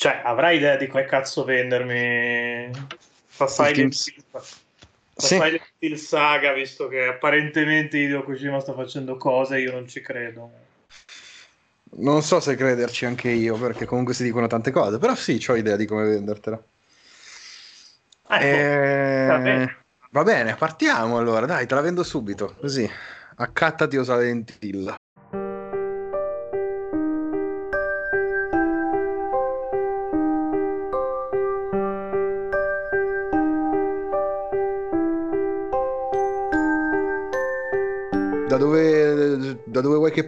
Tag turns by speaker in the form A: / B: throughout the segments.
A: Cioè, avrai idea di come cazzo vendermi la Silent Hill, sì. Silent Hill Saga, visto che apparentemente Hideo Kojima sta facendo cose, io non ci credo.
B: Non so se crederci anche io, perché comunque si dicono tante cose, però sì, ho idea di come vendertela.
A: Ecco, eh, va, bene.
B: va bene, partiamo allora, dai, te la vendo subito, così. Accattati o Silent Hill.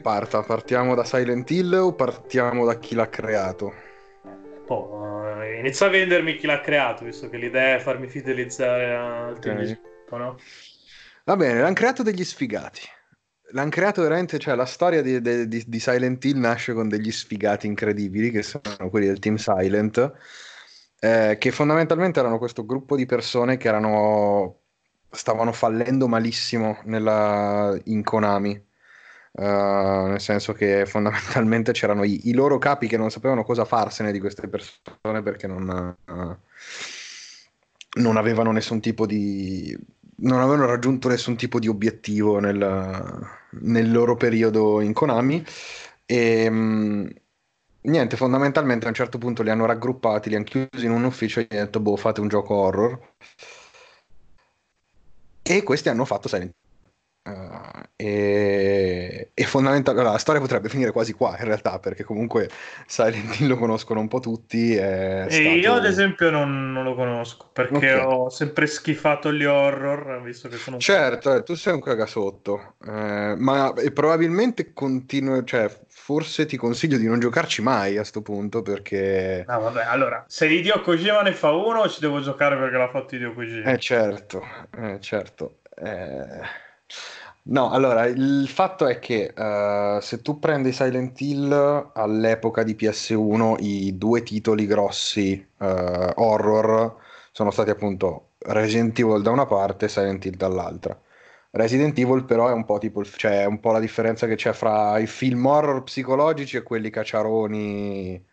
B: Parta? Partiamo da Silent Hill o partiamo da chi l'ha creato?
A: Oh, inizia a vendermi chi l'ha creato, visto che l'idea è farmi fidelizzare al okay. team no?
B: Va bene, l'hanno creato degli sfigati. L'hanno creato veramente, cioè la storia di, di, di, Silent Hill nasce con degli sfigati incredibili, che sono quelli del team Silent, eh, che fondamentalmente erano questo gruppo di persone che erano stavano fallendo malissimo nella, in Konami. Uh, nel senso che fondamentalmente c'erano i, i, loro capi che non sapevano cosa farsene di queste persone perché non, uh, non avevano nessun tipo di non avevano raggiunto nessun tipo di obiettivo nel, nel loro periodo in Konami. E um, niente fondamentalmente a un certo punto li hanno raggruppati li hanno chiusi in un ufficio e gli hanno detto boh fate un gioco horror. E questi hanno fatto Silent e, e fondamentalmente la storia potrebbe finire quasi qua in realtà perché comunque Silent Hill lo conoscono un po' tutti e
A: stato... io ad esempio non, non lo conosco perché okay. ho sempre schifato gli horror visto che sono
B: certo eh, tu sei un cagasotto eh, ma probabilmente continuo cioè forse ti consiglio di non giocarci mai a questo punto perché
A: ah vabbè allora se Hideo Kojima ne fa uno ci devo giocare perché l'ha fatto Hideo Kojima
B: eh certo eh certo eh No, allora, il fatto è che uh, se tu prendi Silent Hill all'epoca di PS1, i due titoli grossi uh, horror sono stati appunto Resident Evil da una parte e Silent Hill dall'altra. Resident Evil però è un po' tipo, cioè, un po' la differenza che c'è fra i film horror psicologici e quelli cacciaroni.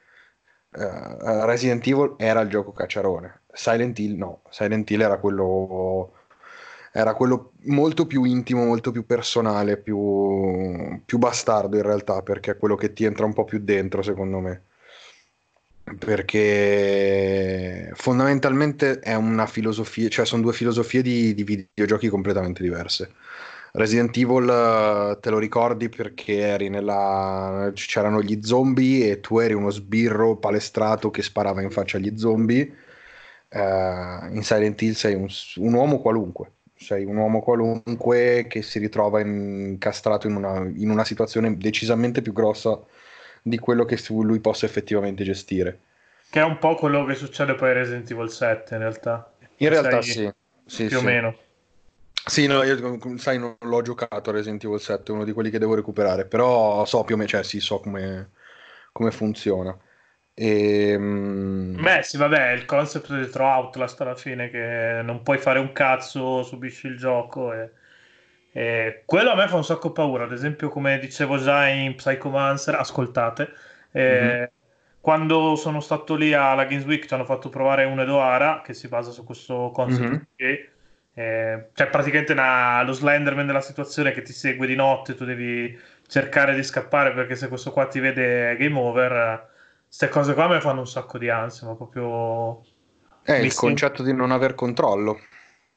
B: Uh, Resident Evil era il gioco cacciarone, Silent Hill no, Silent Hill era quello era quello molto più intimo, molto più personale, più, più bastardo in realtà, perché è quello che ti entra un po' più dentro, secondo me. Perché fondamentalmente è una filosofia, cioè sono due filosofie di, di videogiochi completamente diverse. Resident Evil te lo ricordi perché nella... c'erano gli zombie e tu eri uno sbirro palestrato che sparava in faccia agli zombie. Uh, in Silent Hill sei un, un uomo qualunque sei un uomo qualunque che si ritrova incastrato in una, in una situazione decisamente più grossa di quello che lui possa effettivamente gestire.
A: Che è un po' quello che succede poi a Resident Evil 7 in realtà.
B: In realtà sì. sì.
A: Più
B: sì.
A: o meno.
B: Sì, no, io sai, non l'ho giocato a Resident Evil 7, è uno di quelli che devo recuperare, però so più o meno, cioè sì, so come, come funziona. E,
A: ehm, Beh, sì, vabbè, il concept dietro Outlast alla fine che non puoi fare un cazzo, subisci il gioco e, e quello a me fa un sacco paura. Ad esempio, come dicevo già in Psychomancer, ascoltate, eh, mm-hmm. quando sono stato lì alla Games Week ci hanno fatto provare un Edoara che si basa su questo concept mm-hmm. che eh, cioè praticamente una, lo Slenderman della situazione che ti segue di notte, tu devi cercare di scappare perché se questo qua ti vede game over queste cose qua mi fanno un sacco di ansia, ma proprio...
B: È il concetto di non aver controllo.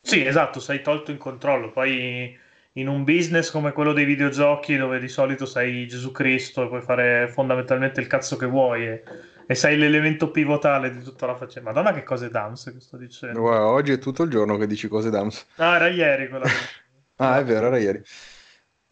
A: Sì, esatto, sei tolto in controllo. Poi in un business come quello dei videogiochi, dove di solito sei Gesù Cristo e puoi fare fondamentalmente il cazzo che vuoi e, e sei l'elemento pivotale di tutta la faccenda. Madonna, che cose d'ams che sto dicendo.
B: Guarda, oggi è tutto il giorno che dici cose d'ams.
A: Ah, era ieri quella.
B: ah, è vero, era ieri.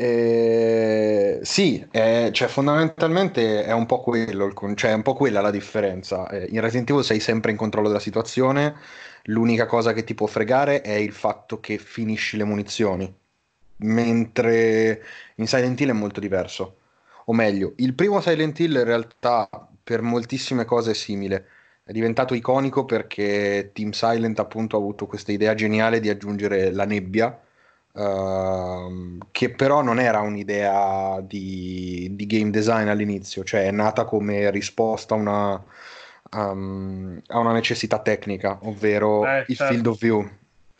B: Eh, sì, eh, cioè fondamentalmente è un po' quello, cioè è un po' quella la differenza. Eh, in Resident Evil sei sempre in controllo della situazione, l'unica cosa che ti può fregare è il fatto che finisci le munizioni, mentre in Silent Hill è molto diverso. O meglio, il primo Silent Hill in realtà per moltissime cose è simile. È diventato iconico perché Team Silent appunto ha avuto questa idea geniale di aggiungere la nebbia Uh, che però non era un'idea di, di, game design all'inizio, cioè è nata come risposta a una, um, a una necessità tecnica, ovvero
A: Eh,
B: il
A: certo.
B: field of view.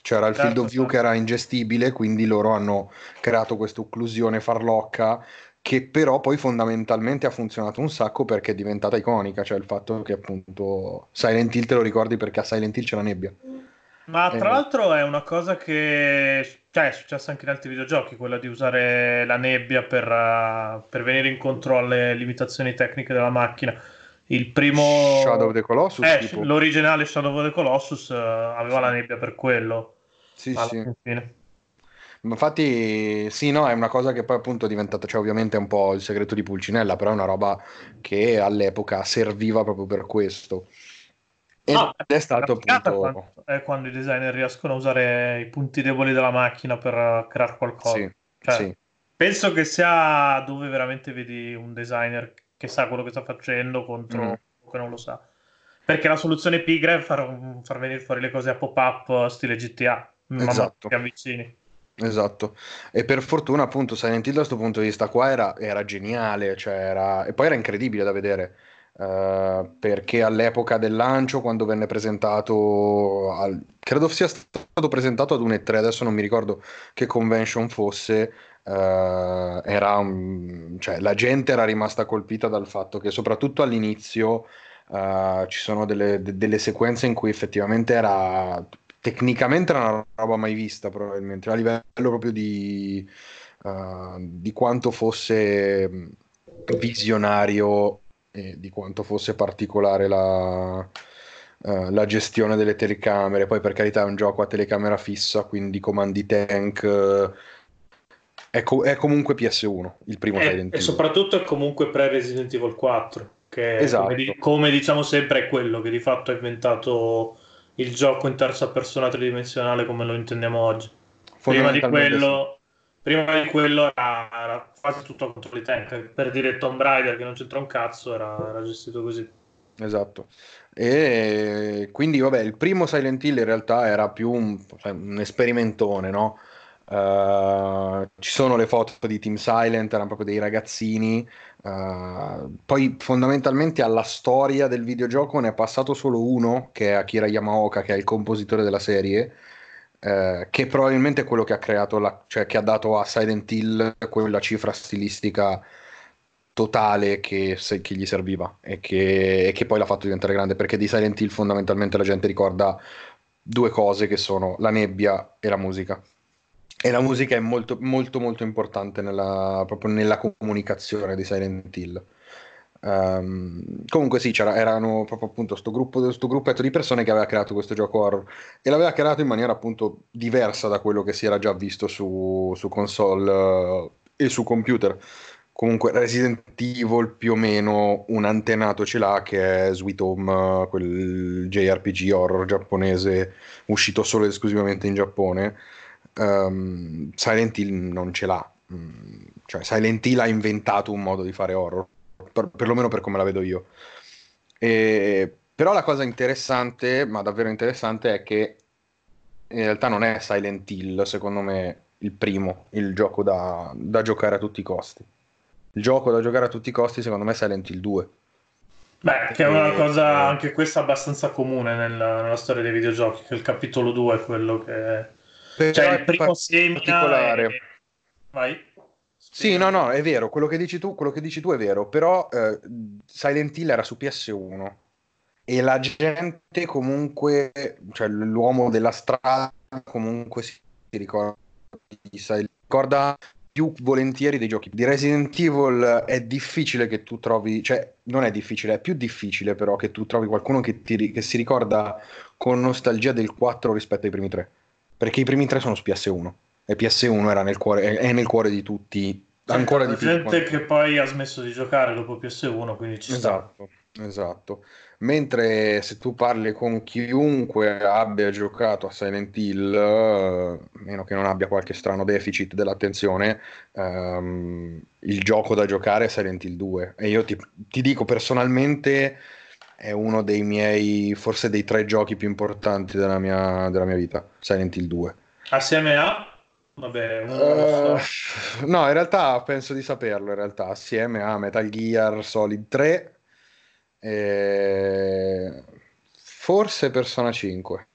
B: C'era il field
A: Certo,
B: of view
A: certo.
B: che era ingestibile, quindi loro hanno creato questa occlusione farlocca che però poi fondamentalmente ha funzionato un sacco perché è diventata iconica, cioè il fatto che appunto Silent Hill te lo ricordi perché a Silent Hill c'è la nebbia.
A: Ma tra
B: Eh.
A: l'altro è una cosa che cioè, è successa anche in altri videogiochi, quella di usare la nebbia per, uh, per venire incontro alle limitazioni tecniche della macchina. Il primo...
B: Shadow of the Colossus,
A: Eh, l'originale Shadow of the Colossus uh, aveva la nebbia per quello.
B: Sì, sì.
A: fine.
B: Infatti, sì, no, è una cosa che poi appunto è diventata, cioè ovviamente è un po' il segreto di Pulcinella, però è una roba che all'epoca serviva proprio per questo. Ed
A: No,
B: è stato appunto...
A: quando- è quando i designer riescono a usare i punti deboli della macchina per uh, creare qualcosa.
B: Sì,
A: Cioè,
B: sì,
A: Penso che sia dove veramente vedi un designer che sa quello che sta facendo contro
B: Mm.
A: che non lo sa. Perché la soluzione pigra è far, far venire fuori le cose a pop-up stile GTA, mano
B: Esatto.
A: ti avvicini.
B: esatto. E per fortuna appunto Silent Hill da questo punto di vista qua era, era geniale, cioè era... e poi era incredibile da vedere. Eh, perché all'epoca del lancio, quando venne presentato, al- credo sia stato presentato ad un E3, adesso non mi ricordo che convention fosse, eh, era un- cioè, la gente era rimasta colpita dal fatto che soprattutto all'inizio eh, ci sono delle, de- delle sequenze in cui effettivamente era tecnicamente era una roba mai vista probabilmente, a livello proprio di, di quanto fosse visionario e di quanto fosse particolare la, eh, la gestione delle telecamere. Poi per carità è un gioco a telecamera fissa, quindi comandi tank. eh, è, co- è comunque PS1, il primo
A: E,
B: Silent
A: e
B: Hill.
A: soprattutto è comunque pre-Resident Evil 4, che
B: Esatto.
A: come, di- come diciamo sempre è quello che di fatto ha inventato il gioco in terza persona tridimensionale come lo intendiamo oggi. Prima di quello, prima di quello era, era quasi tutto contro i tank. Per dire Tomb Raider che non c'entra un cazzo, era, era gestito così.
B: Esatto. E quindi, vabbè, il primo Silent Hill in realtà era più un, cioè, un esperimentone, no? Eh, ci sono le foto di Team Silent, erano proprio dei ragazzini. eh, poi fondamentalmente alla storia del videogioco ne è passato solo uno, che è Akira Yamaoka, che è il compositore della serie, eh, che probabilmente è quello che ha creato, la, cioè che ha dato a Silent Hill quella cifra stilistica totale che, se- che gli serviva e che, e che poi l'ha fatto diventare grande perché di Silent Hill fondamentalmente la gente ricorda due cose che sono la nebbia e la musica. E la musica è molto molto molto importante nella, proprio nella comunicazione di Silent Hill Ehm, comunque sì, erano proprio appunto sto gruppo, sto gruppetto di persone che aveva creato questo gioco horror e l'aveva creato in maniera appunto diversa da quello che si era già visto su, su console eh, e su computer. Comunque Resident Evil più o meno un antenato ce l'ha che è Sweet Home, quel JRPG horror giapponese uscito solo ed esclusivamente in Giappone. Ehm, Silent Hill non ce l'ha. Mm, cioè Silent Hill ha inventato un modo di fare horror, per- perlomeno per come la vedo io. E- però la cosa interessante, ma davvero interessante, è che in realtà non è Silent Hill, secondo me, il primo, il gioco da, da giocare a tutti i costi. Il gioco da giocare a tutti i costi, secondo me, è Silent Hill 2.
A: Beh, che è una cosa anche questa abbastanza comune nella, nella storia dei videogiochi, che il capitolo 2 è quello che...
B: Però
A: Cioè
B: è
A: il primo semina
B: particolare.
A: e... Vai.
B: Sì, no, no, è vero, quello che dici tu, quello che dici tu è vero, però eh, Silent Hill era su PS1 e la gente comunque, cioè l'uomo della strada comunque si ricorda, Silent- ricorda più volentieri dei giochi. Di Resident Evil è difficile che tu trovi, cioè non è difficile, è più difficile però che tu trovi qualcuno che, ti che si ricorda con nostalgia del 4 rispetto ai primi tre, perché i primi tre sono su PS1 e PS1 era nel cuore, è nel cuore di tutti, ancora di più.
A: gente che poi ha smesso di giocare dopo PS1, quindi ci sta.
B: Esatto, esatto. Mentre se tu parli con chiunque abbia giocato a Silent Hill, a meno che non abbia qualche strano deficit dell'attenzione, ehm, il gioco da giocare è Silent Hill 2. E io ti, ti dico personalmente, è uno dei miei, forse dei tre giochi più importanti della mia, della mia vita, Silent Hill 2.
A: Assieme a... Vabbè, non lo
B: Eh,
A: so.
B: no, in realtà penso di saperlo, in realtà, assieme a Metal Gear Solid 3 E... Forse Persona 5.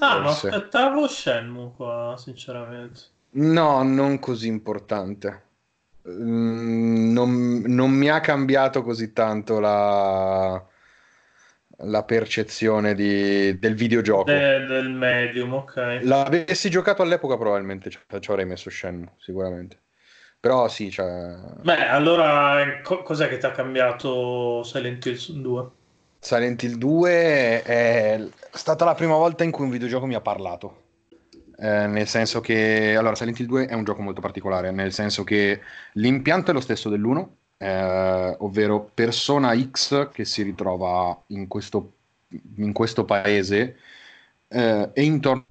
A: Ah, Forse. ma aspettavo Shenmue qua, sinceramente.
B: No, non così importante. Mm, non, non, mi ha cambiato così tanto la, la percezione di, del videogioco.
A: De, del medium, ok.
B: L'avessi giocato all'epoca probabilmente ci, ci avrei messo Shenmue, sicuramente. Però sì, cioè...
A: Beh, allora co- cos'è che ti ha cambiato Silent Hill 2?
B: Silent Hill 2 è stata la prima volta in cui un videogioco mi ha parlato. Eh, nel senso che allora Silent Hill 2 è un gioco molto particolare, nel senso che l'impianto è lo stesso dell'1, eh, ovvero Persona X che si ritrova in questo, in questo paese eh, e intorno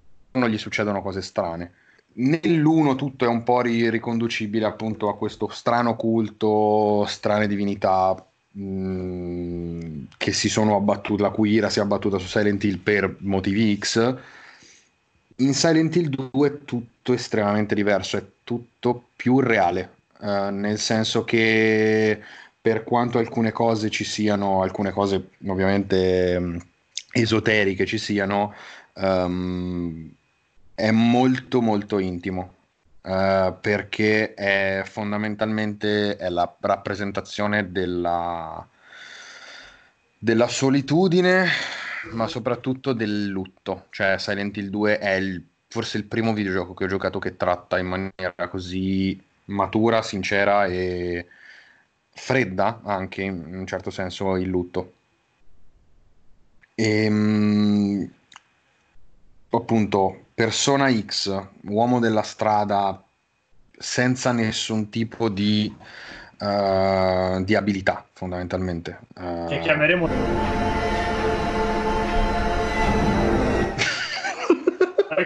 B: gli succedono cose strane. Nell'uno tutto è un po' riconducibile appunto a questo strano culto, strane divinità mh, mm, che si sono abbattute, la cui ira si è abbattuta su Silent Hill per motivi X in Silent Hill 2 è tutto estremamente diverso, è tutto più reale, uh, nel senso che per quanto alcune cose ci siano, alcune cose ovviamente um, esoteriche ci siano, um, è molto molto intimo. Uh, perché è fondamentalmente è la rappresentazione della, della solitudine ma soprattutto del lutto. Cioè, Silent Hill 2 è il, forse il primo videogioco che ho giocato che tratta in maniera così matura, sincera e fredda anche in un certo senso il lutto. E, ehm, appunto, Persona X, uomo della strada senza nessun tipo di, uh, di abilità, fondamentalmente.
A: Uh, che chiameremo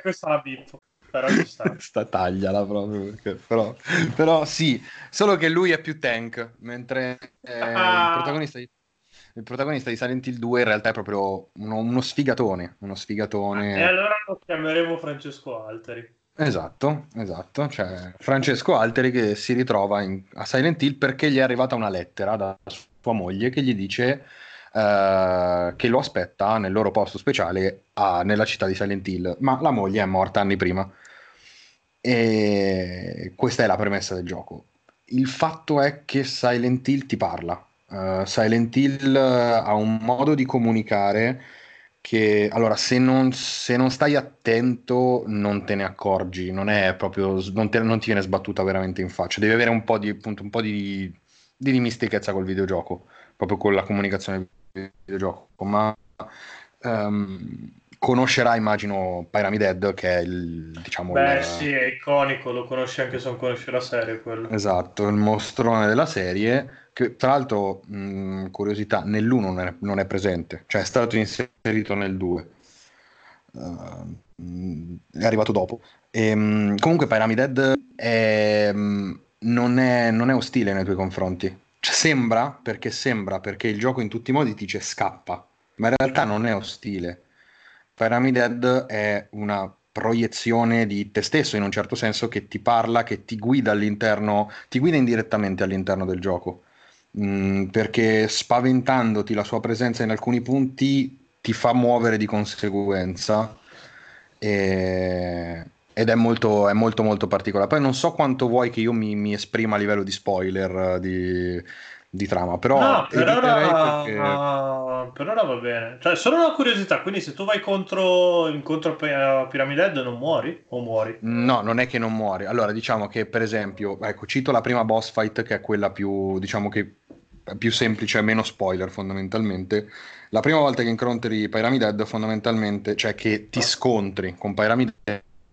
A: questa la bippo. Però ci sta.
B: sta tagliala proprio. Perché, però, però, sì, solo che lui è più tank, mentre eh, ah. il, protagonista di, il, protagonista di, Silent Hill 2 in realtà è proprio uno, uno sfigatone. Uno sfigatone.
A: E allora lo chiameremo Francesco Alteri.
B: Esatto, esatto. Cioè, Francesco Alteri che si ritrova in, a Silent Hill perché gli è arrivata una lettera da sua moglie che gli dice eh, che lo aspetta nel loro posto speciale a, nella città di Silent Hill, ma la moglie è morta anni prima. E questa è la premessa del gioco. Il fatto è che Silent Hill ti parla. Uh, Silent Hill ha un modo di comunicare che allora se non, se non, stai attento non te ne accorgi, non è proprio non, te, non, ti viene sbattuta veramente in faccia, devi avere un po' di, appunto, un po di, di dimestichezza col videogioco, proprio con la comunicazione videogioco, ma um, conoscerà immagino Pyramid Head che è il diciamo
A: beh
B: il...
A: sì è iconico lo conosci anche se non conosci la serie quello.
B: esatto il mostrone della serie che tra l'altro mh, curiosità nell'1 non è, non è, presente cioè è stato inserito nel 2 uh, è arrivato dopo e, mh, comunque Pyramid Head è, mh, non, è, non è ostile nei tuoi confronti cioè, sembra, perché sembra, perché il gioco in tutti i modi ti dice scappa, ma in realtà non è ostile. Pyramid Head è una proiezione di te stesso in un certo senso che ti parla, che ti guida all'interno, ti guida indirettamente all'interno del gioco. Mm, perché spaventandoti la sua presenza in alcuni punti ti fa muovere di conseguenza e, ed è molto, è molto molto particolare. Poi non so quanto vuoi che io mi, mi esprima a livello di spoiler di, di trama, però
A: no, per ora, perché... uh, per ora va bene. Cioè, solo una curiosità, quindi se tu vai contro, incontro a Pyramid Head non muori o muori?
B: No, non è che non muori. Allora, diciamo che per esempio, ecco, cito la prima boss fight che è quella più, diciamo che più semplice, meno spoiler fondamentalmente. La prima volta che incontri Pyramid Head fondamentalmente, cioè che ti scontri con Pyramid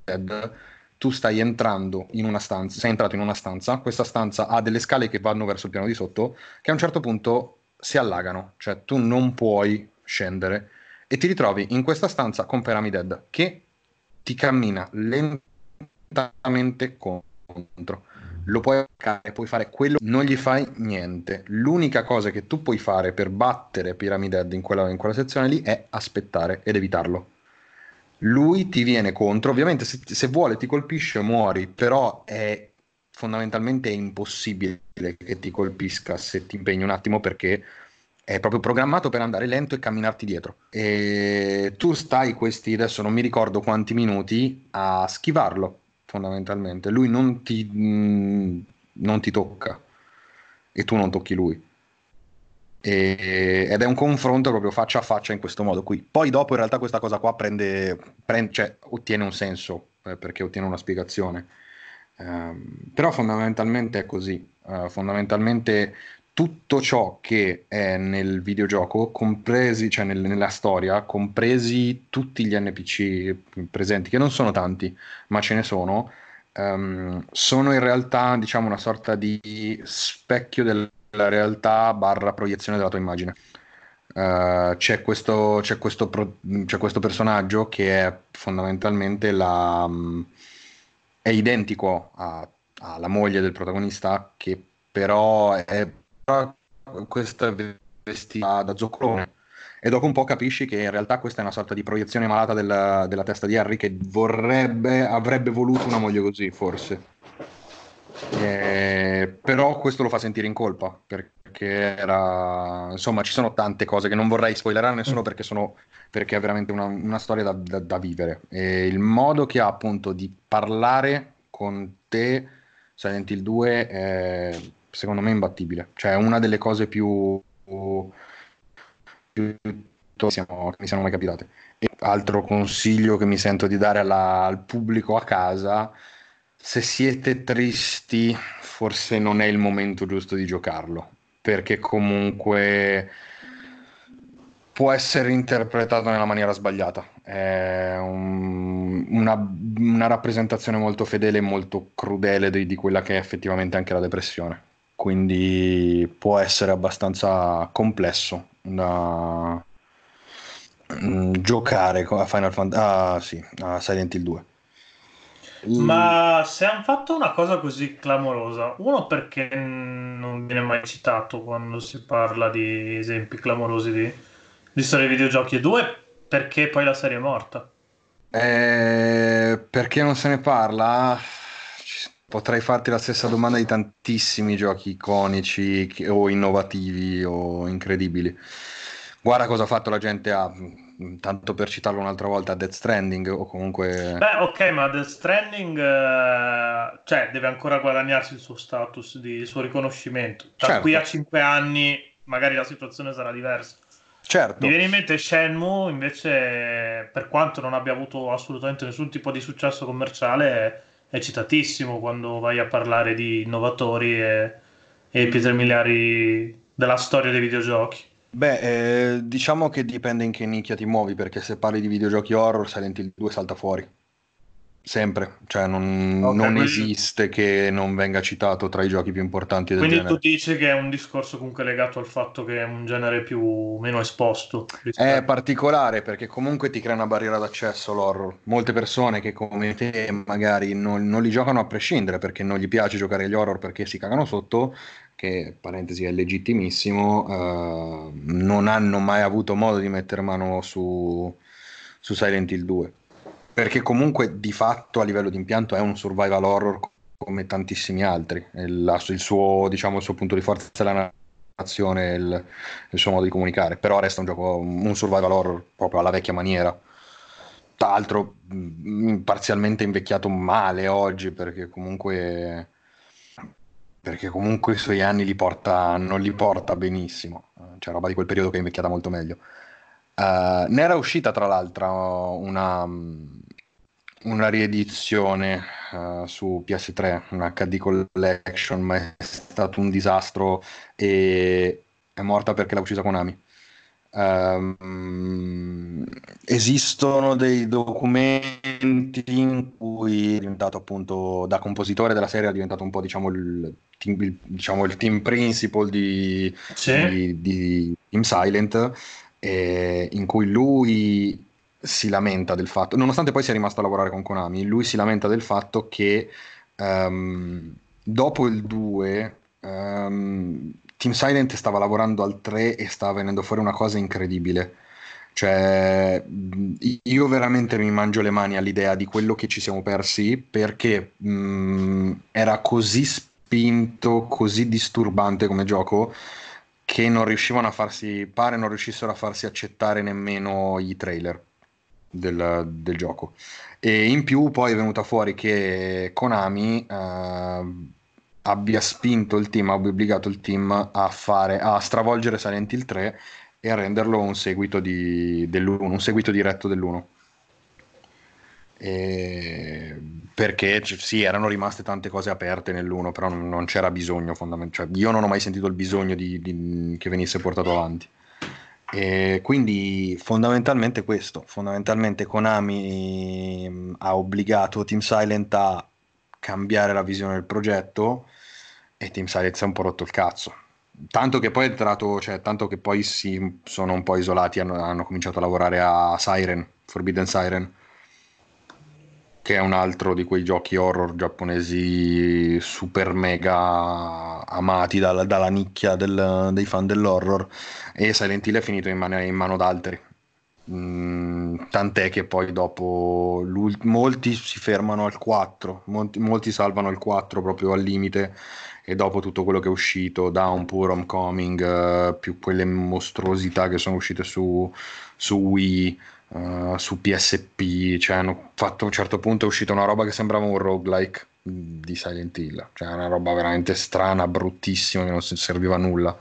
B: Head tu stai entrando in una stanza, sei entrato in una stanza, questa stanza ha delle scale che vanno verso il piano di sotto, che a un certo punto si allagano, cioè tu non puoi scendere e ti ritrovi in questa stanza con Pyramid Head che ti cammina lentamente contro. Lo puoi attaccare, puoi fare quello, non gli fai niente. L'unica cosa che tu puoi fare per battere Pyramid Head in quella, in quella sezione lì è aspettare ed evitarlo lui ti viene contro, ovviamente se, se vuole ti colpisce muori, però è fondamentalmente è impossibile che ti colpisca se ti impegni un attimo perché è proprio programmato per andare lento e camminarti dietro. E tu stai questi, adesso non mi ricordo quanti minuti, a schivarlo fondamentalmente. Lui non ti, mm, non ti tocca e tu non tocchi lui. E, ed è un confronto proprio faccia a faccia in questo modo qui. Poi dopo in realtà questa cosa qua prende, prende cioè, ottiene un senso eh, perché ottiene una spiegazione. Um, però fondamentalmente è così. Uh, fondamentalmente tutto ciò che è nel videogioco, compresi, cioè nel, nella storia, compresi tutti gli NPC presenti, che non sono tanti, ma ce ne sono, um, sono in realtà, diciamo, una sorta di specchio della realtà barra proiezione della tua immagine. Uh, c'è, questo, c'è, questo pro, c'è, questo, personaggio che è fondamentalmente la, um, è identico alla moglie del protagonista, che però è questa vestita da zoccolone e dopo un po' capisci che in realtà questa è una sorta di proiezione malata della, della testa di Harry che vorrebbe, avrebbe voluto una moglie così, forse. Eh, però questo lo fa sentire in colpa perché era insomma ci sono tante cose che non vorrei spoilerare a nessuno mm. perché, sono, perché è veramente una, una storia da, da, da, vivere e il modo che ha appunto di parlare con te Silent Hill 2 è secondo me imbattibile. Cioè, è una delle cose più, più siamo, che mi siano mai capitate. E altro consiglio che mi sento di dare alla, al pubblico a casa, se siete tristi, forse non è il momento giusto di giocarlo, perché comunque può essere interpretato nella maniera sbagliata. È un, una, una, rappresentazione molto fedele e molto crudele di, di quella che è effettivamente anche la depressione quindi può essere abbastanza complesso da mm, giocare a Final Fantasy ah, sì, a Silent Hill 2
A: ma se hanno fatto una cosa così clamorosa, uno perché non viene mai citato quando si parla di esempi clamorosi di, di storie di videogiochi, e due perché poi la serie è morta.
B: Eh, perché non se ne parla? Potrei farti la stessa domanda di tantissimi giochi iconici o innovativi o incredibili. Guarda cosa ha fatto la gente a, tanto per citarlo un'altra volta, Death Stranding o comunque...
A: Beh, ok, ma Death Stranding eh, cioè, deve ancora guadagnarsi il suo status, di, il suo riconoscimento. Da
B: Certo.
A: qui a 5 anni magari la situazione sarà diversa. Mi
B: Certo,
A: viene in mente Shenmue, invece, per quanto non abbia avuto assolutamente nessun tipo di successo commerciale, è citatissimo quando vai a parlare di innovatori e, e pietre miliari della storia dei videogiochi.
B: Beh, eh, diciamo che dipende in che nicchia ti muovi, perché se parli di videogiochi horror, Silent Hill 2 salta fuori. Sempre, cioè non,
A: Ok,
B: non
A: quindi,
B: esiste che non venga citato tra i giochi più importanti del
A: quindi tu
B: genere.
A: dici che è un discorso comunque legato al fatto che è un genere più meno esposto
B: È
A: rispetto.
B: particolare perché comunque ti crea una barriera d'accesso l'horror. Molte persone che come te magari non, non li giocano a prescindere perché non gli piace giocare agli horror perché si cagano sotto, che parentesi è legittimissimo, eh, non hanno mai avuto modo di mettere mano su, su Silent Hill 2. Perché comunque di fatto a livello di impianto è un survival horror come tantissimi altri. Il, il suo, diciamo, il suo punto di forza è la narrazione, il, il suo modo di comunicare, però resta un gioco, un survival horror proprio alla vecchia maniera. Tra l'altro mh, parzialmente invecchiato male oggi perché comunque, perché comunque i suoi anni li porta, non li porta benissimo. C'è roba di quel periodo che è invecchiata molto meglio. Uh, ne era uscita tra l'altro una, una riedizione uh, su PS3, un HD Collection, ma è stato un disastro e è morta perché l'ha uccisa Konami. Um, esistono dei documenti in cui è diventato appunto da compositore della serie è diventato un po' diciamo il team, il, diciamo, il team principal di, di, di Team Silent eh, in cui lui si lamenta del fatto, nonostante poi sia rimasto a lavorare con Konami, lui si lamenta del fatto che ehm, dopo il 2 ehm, Team Silent stava lavorando al 3 e stava venendo fuori una cosa incredibile. Cioè, io veramente mi mangio le mani all'idea di quello che ci siamo persi perché mh, era così spinto, così disturbante come gioco che non riuscivano a farsi, pare non riuscissero a farsi accettare nemmeno i trailer del, del gioco. E in più poi è venuta fuori che Konami eh, abbia spinto il team, abbia obbligato il team a, fare, a stravolgere Silent Hill 3 e a renderlo un seguito di, dell'1, un seguito diretto dell'1. E perché sì, erano rimaste tante cose aperte nell'1, però non, non c'era bisogno fondamentalmente. Cioè, io non ho mai sentito il bisogno di, di, che venisse portato avanti. E quindi fondamentalmente questo, fondamentalmente Konami mm, ha obbligato Team Silent a cambiare la visione del progetto e Team Silent si è un po' rotto il cazzo. Tanto che poi è entrato, cioè tanto che poi si sono un po' isolati, hanno, hanno cominciato a lavorare a Siren, Forbidden Siren che è un altro di quei giochi horror giapponesi super mega amati dalla, dalla nicchia del, dei fan dell'horror e Silent Hill è finito in, man- in mano d'altri mm, tant'è che poi dopo molti si fermano al 4 molti, molti salvano il 4 proprio al limite e dopo tutto quello che è uscito Downpour, Homecoming uh, più quelle mostruosità che sono uscite su, su Wii uh, su PSP, cioè hanno fatto a un certo punto è uscita una roba che sembrava un roguelike di Silent Hill, cioè una roba veramente strana, bruttissima che non serviva a nulla.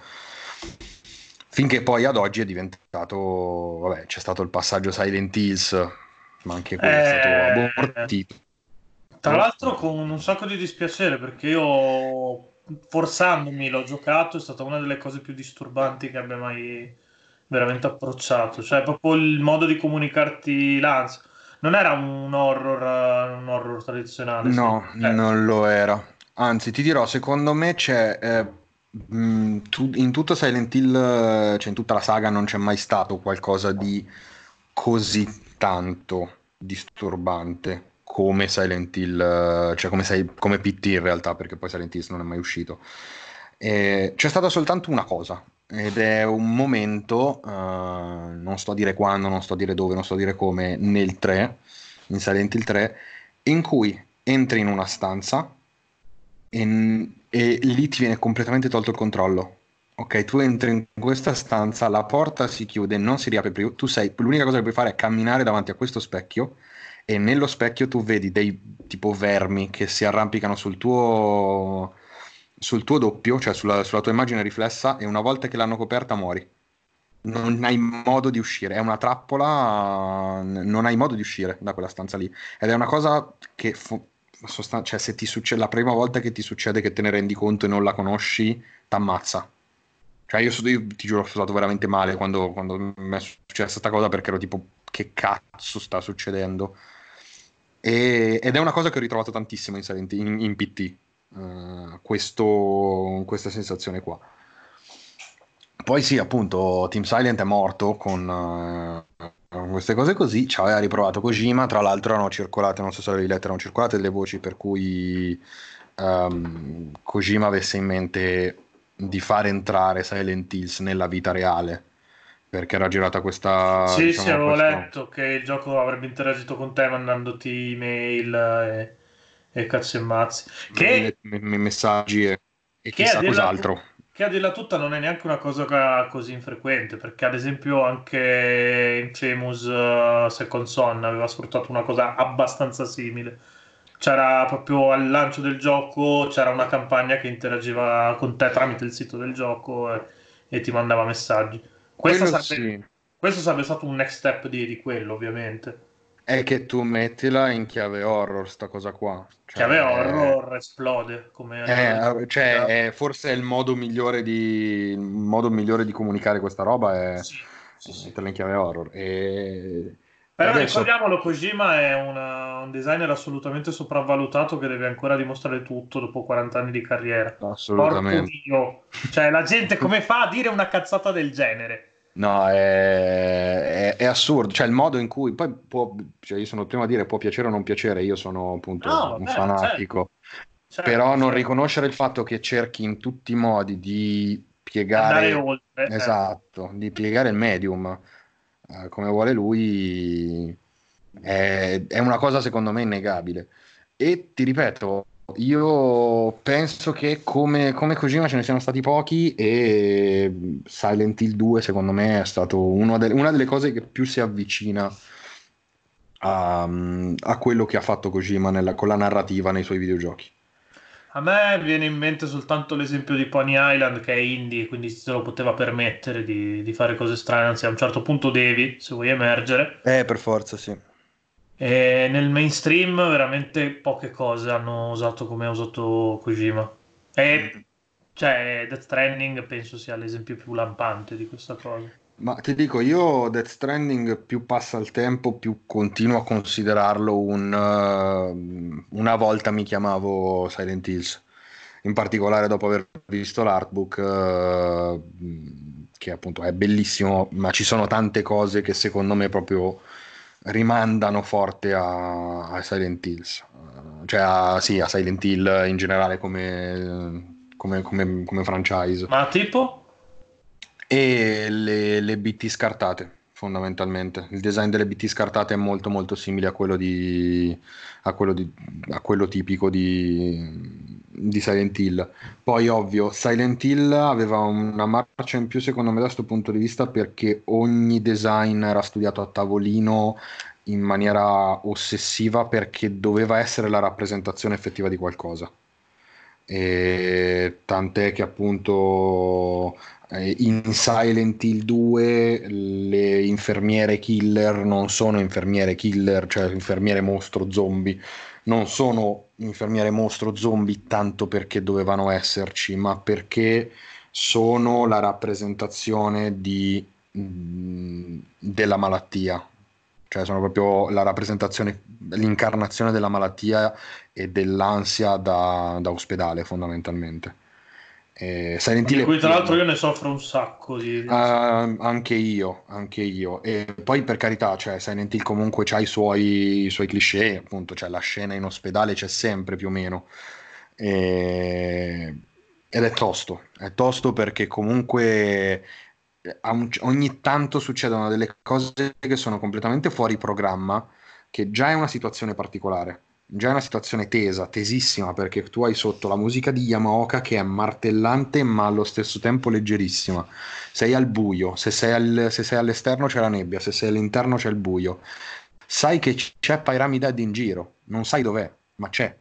B: Finché poi ad oggi è diventato, vabbè, c'è stato il passaggio Silent Hills, ma anche quello eh... è stato eh, abortito.
A: Tra l'altro con un sacco di dispiacere perché io forzandomi l'ho giocato, è stata una delle cose più disturbanti che abbia mai veramente approcciato, cioè proprio il modo di comunicarti l'ansia. Non era un horror, un horror tradizionale.
B: No, sì. eh. non lo era. Anzi, ti dirò, secondo me c'è... Eh, tu, in tutto Silent Hill, cioè in tutta la saga, non c'è mai stato qualcosa di così tanto disturbante come Silent Hill, cioè come, come PT in realtà, perché poi Silent Hill non è mai uscito. Eh, c'è stata soltanto una cosa, ed è un momento, uh, non sto a dire quando, non sto a dire dove, non sto a dire come, nel 3, in Silent Hill 3, in cui entri in una stanza e, e lì ti viene completamente tolto il controllo. Ok, tu entri in questa stanza, la porta si chiude, non si riapre più, tu sei, l'unica cosa che puoi fare è camminare davanti a questo specchio e nello specchio tu vedi dei tipo vermi che si arrampicano sul tuo sul tuo doppio, cioè sulla, sulla, tua immagine riflessa, e una volta che l'hanno coperta muori. Non hai modo di uscire, è una trappola, non hai modo di uscire da quella stanza lì. Ed è una cosa che, sostan- cioè, se ti succede la prima volta che ti succede che te ne rendi conto e non la conosci, t'ammazza. Cioè, io, io ti giuro, sono stato veramente male quando, quando mi è successa questa cosa perché ero tipo, che cazzo sta succedendo? E, ed è una cosa che ho ritrovato tantissimo in, in, in PT uh, questo, questa sensazione qua. Poi sì, appunto, Team Silent è morto con uh, queste cose così, ci aveva riprovato Kojima, tra l'altro erano circolate, non so se avevi letto, erano circolate delle voci per cui um, Kojima avesse in mente di far entrare Silent Hills nella vita reale perché era girata questa
A: sì diciamo, sì avevo questa... letto che il gioco avrebbe interagito con te mandandoti email e e cazzo e mazzi.
B: Che, messaggi e, e chissà cos'altro.
A: Che a dirla tutta non è neanche una cosa così infrequente, perché ad esempio anche Infamous uh, Second Son aveva sfruttato una cosa abbastanza simile. C'era proprio al lancio del gioco, c'era una campagna che interagiva con te tramite il sito del gioco e, e ti mandava messaggi. Questo sarebbe, sì. questo sarebbe, stato un next step di, di quello, ovviamente.
B: È che tu mettila in chiave horror, sta cosa qua.
A: Cioè, chiave horror esplode. Come
B: eh, cioè, è, forse è il modo migliore di, il modo migliore di comunicare questa roba è sì, sì, metterla in chiave horror. E...
A: Però adesso... ricordiamolo, Kojima è una, un designer assolutamente sopravvalutato che deve ancora dimostrare tutto dopo 40 anni di carriera.
B: Assolutamente.
A: Cioè, la gente come fa a dire una cazzata del genere?
B: No, è, è, è, assurdo, cioè il modo in cui poi può, cioè io sono il primo a dire può piacere o non piacere, io sono appunto no, un fanatico, certo. Certo, però non certo. riconoscere il fatto che cerchi in tutti i modi di piegare, oltre, eh. esatto, eh. di piegare il medium eh, come vuole lui, è, è una cosa secondo me innegabile. E ti ripeto, io penso che come, come Kojima ce ne siano stati pochi e Silent Hill 2 secondo me è stato de- una delle cose che più si avvicina a, a quello che ha fatto Kojima nella, con la narrativa nei suoi videogiochi.
A: A me viene in mente soltanto l'esempio di Pony Island che è indie, quindi se lo poteva permettere di, di fare cose strane, anzi a un certo punto devi, se vuoi emergere.
B: Eh, per forza, sì.
A: E nel mainstream veramente poche cose hanno usato come ha usato Kojima. E cioè Death Stranding penso sia l'esempio più lampante di questa cosa.
B: Ma ti dico, io Death Stranding più passa il tempo, più continuo a considerarlo un... Uh, una volta mi chiamavo Silent Hills, in particolare dopo aver visto l'artbook, uh, che appunto è bellissimo, ma ci sono tante cose che secondo me proprio rimandano forte a, a Silent Hills, uh, cioè a, sì, a Silent Hill in generale come, come, come, come franchise.
A: Ma tipo?
B: e le, le BT scartate fondamentalmente. Il design delle BT scartate è molto molto simile a quello, di, a quello, di, a quello tipico di, di, Silent Hill. Poi ovvio, Silent Hill aveva una marcia in più secondo me da questo punto di vista perché ogni design era studiato a tavolino in maniera ossessiva perché doveva essere la rappresentazione effettiva di qualcosa. E tant'è che appunto eh, in Silent Hill 2 le infermiere killer non sono infermiere killer, cioè infermiere mostro zombie, non sono infermiere mostro zombie tanto perché dovevano esserci, ma perché sono la rappresentazione di, mh, mm, della malattia, cioè sono proprio la rappresentazione, l'incarnazione della malattia e dell'ansia da, da ospedale fondamentalmente.
A: Eh, Silent Hill di cui tra l'altro io ne soffro un sacco di...
B: uh, anche io anche io. E poi per carità cioè Silent Hill comunque ha i suoi, i suoi cliché appunto cioè la scena in ospedale c'è sempre più o meno. E... ed è tosto è tosto perché comunque un... ogni tanto succedono delle cose che sono completamente fuori programma che già è una situazione particolare già è una situazione tesa, tesissima, perché tu hai sotto la musica di Yamaoka che è martellante ma allo stesso tempo leggerissima. Sei al buio, se sei, al, se sei all'esterno c'è la nebbia, se sei all'interno c'è il buio. Sai che c'è Pyramid in giro, non sai dov'è, ma c'è.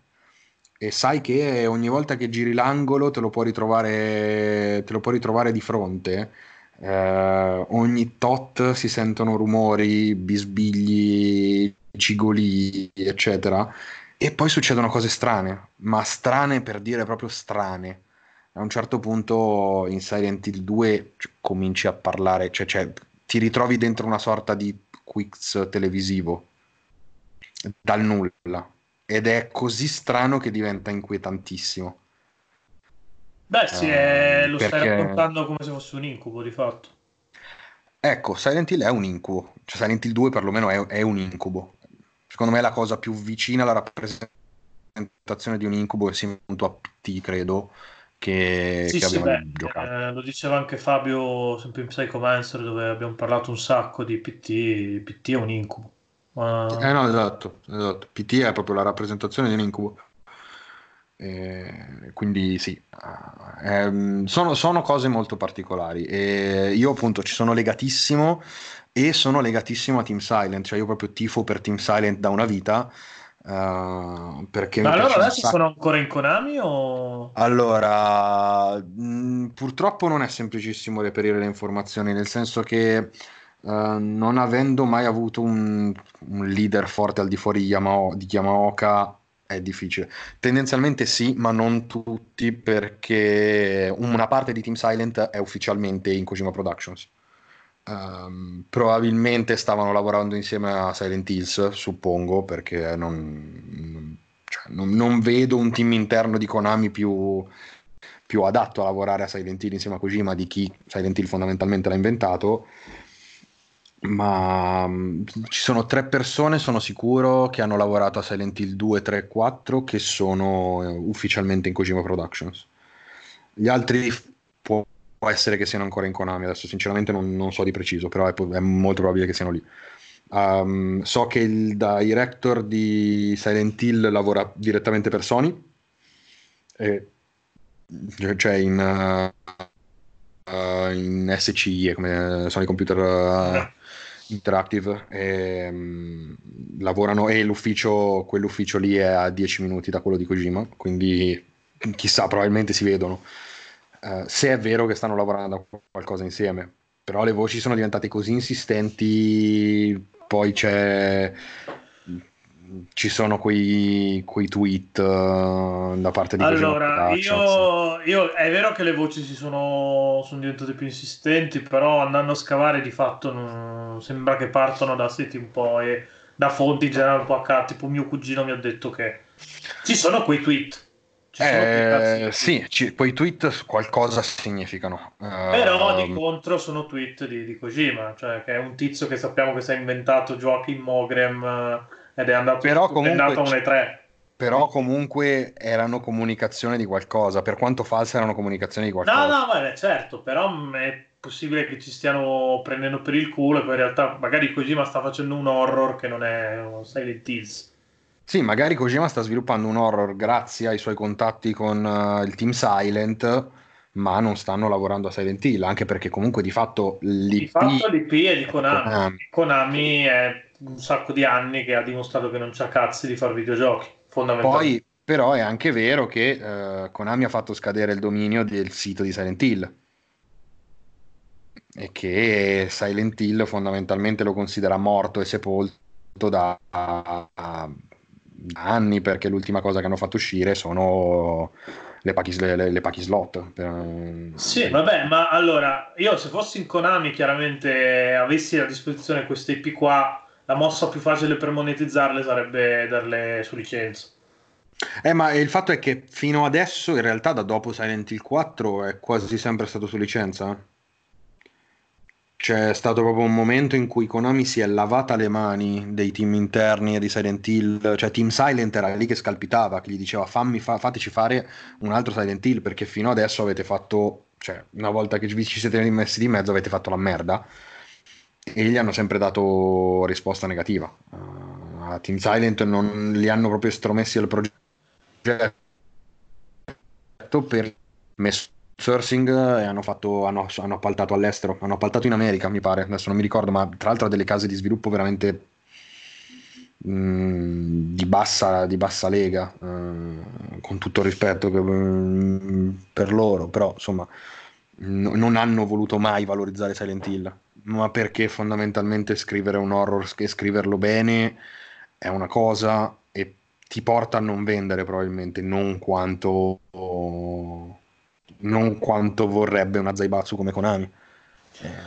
B: E sai che ogni volta che giri l'angolo te lo puoi ritrovare, lo puoi ritrovare di fronte. Eh, ogni tot si sentono rumori, bisbigli, cigoli, eccetera e poi succedono cose strane, ma strane per dire proprio strane. A un certo punto in Silent Hill 2 cominci a parlare, cioè, cioè ti ritrovi dentro una sorta di quiz televisivo dal nulla ed è così strano che diventa inquietantissimo.
A: Beh, sì, è... lo perché... stai raccontando come se fosse un incubo di fatto.
B: Ecco, Silent Hill è un incubo, cioè Silent Hill 2 perlomeno è, è un incubo secondo me è la cosa più vicina alla rappresentazione di un incubo è appunto a PT, credo, che,
A: sì,
B: che
A: sì, beh, giocato. Eh, lo diceva anche Fabio, sempre in Psychomancer, dove abbiamo parlato un sacco di PT, PT è un incubo.
B: Ma... Eh no, esatto, esatto, PT è proprio la rappresentazione di un incubo. Eh, quindi sì, eh, sono, sono, cose molto particolari e io appunto ci sono legatissimo e sono legatissimo a Team Silent, cioè io proprio tifo per Team Silent da una vita. Uh, perché
A: Ma allora adesso sono ancora in Konami o...
B: Allora, mh, mm, purtroppo non è semplicissimo reperire le informazioni, nel senso che uh, non avendo mai avuto un, un, leader forte al di fuori di, Yamao, di Yamaoka è difficile. Tendenzialmente sì, ma non tutti perché una parte di Team Silent è ufficialmente in Kojima Productions. Um, probabilmente stavano lavorando insieme a Silent Hills, suppongo, perché non, cioè, non, non vedo un team interno di Konami più, più, adatto a lavorare a Silent Hill insieme a Kojima di chi Silent Hill fondamentalmente l'ha inventato. Ma um, ci sono tre persone, sono sicuro, che hanno lavorato a Silent Hill 2, 3, 4 che sono uh, ufficialmente in Kojima Productions. Gli altri può può essere che siano ancora in Konami, adesso sinceramente non, non so di preciso, però è, è, molto probabile che siano lì. Um, so che il director di Silent Hill lavora direttamente per Sony, e, cioè in, uh, in SCI, come sono i computer uh, interactive, e, um, lavorano e l'ufficio, quell'ufficio lì è a 10 minuti da quello di Kojima, quindi chissà, probabilmente si vedono. Uh, se è vero che stanno lavorando a qualcosa insieme, però le voci sono diventate così insistenti, poi c'è ci sono quei, quei tweet uh, da parte di
A: allora io, io, è vero che le voci si sono, sono, diventate più insistenti però andando a scavare di fatto non, sembra che partono da siti un po' e da fonti in generale un po' a caso tipo mio cugino mi ha detto che ci sono quei tweet
B: eh, sì, ci, quei tweet qualcosa significano.
A: Però uh, di contro sono tweet di, di, Kojima, cioè che è un tizio che sappiamo che si è inventato giochi in Mogrem uh, ed è andato,
B: però comunque, è
A: andato a un E3.
B: Però comunque erano comunicazioni di qualcosa, per quanto false erano comunicazioni di qualcosa.
A: No, no, vabbè, certo, però è possibile che ci stiano prendendo per il culo e poi in realtà magari Kojima sta facendo un horror che non è un Silent Hills.
B: Sì, magari Kojima sta sviluppando un horror grazie ai suoi contatti con uh, il team Silent, ma non stanno lavorando a Silent Hill, anche perché comunque di fatto l'IP,
A: di fatto l'IP è di Konami. Konami. Konami è un sacco di anni che ha dimostrato che non c'ha cazzi di fare videogiochi, fondamentalmente.
B: Poi però è anche vero che uh, Konami ha fatto scadere il dominio del sito di Silent Hill e che Silent Hill fondamentalmente lo considera morto e sepolto da, anni perché l'ultima cosa che hanno fatto uscire sono le pachi, le, le, le pachi slot.
A: Sì, vabbè, ma allora io se fossi in Konami chiaramente avessi a disposizione queste IP qua, la mossa più facile per monetizzarle sarebbe darle su licenza.
B: Eh, ma il fatto è che fino adesso, in realtà, da dopo Silent Hill 4 è quasi sempre stato su licenza. C'è stato proprio un momento in cui Konami si è lavata le mani dei team interni di Silent Hill, cioè Team Silent era lì che scalpitava, che gli diceva fa, fateci fare un altro Silent Hill perché fino adesso avete fatto, cioè una volta che ci siete messi di mezzo avete fatto la merda e gli hanno sempre dato risposta negativa. Uh, a Team Silent non li hanno proprio estromessi dal progetto per messo sourcing e hanno, fatto, hanno, hanno, appaltato all'estero, hanno appaltato in America mi pare, adesso non mi ricordo, ma tra l'altro ha delle case di sviluppo veramente mh, mm, di, bassa, di, bassa, lega, uh, con tutto il rispetto che, mh, per loro, però insomma n- non hanno voluto mai valorizzare Silent Hill, ma perché fondamentalmente scrivere un horror e scriverlo bene è una cosa e ti porta a non vendere probabilmente, non quanto... Oh, non quanto vorrebbe una Zaibatsu come Konami.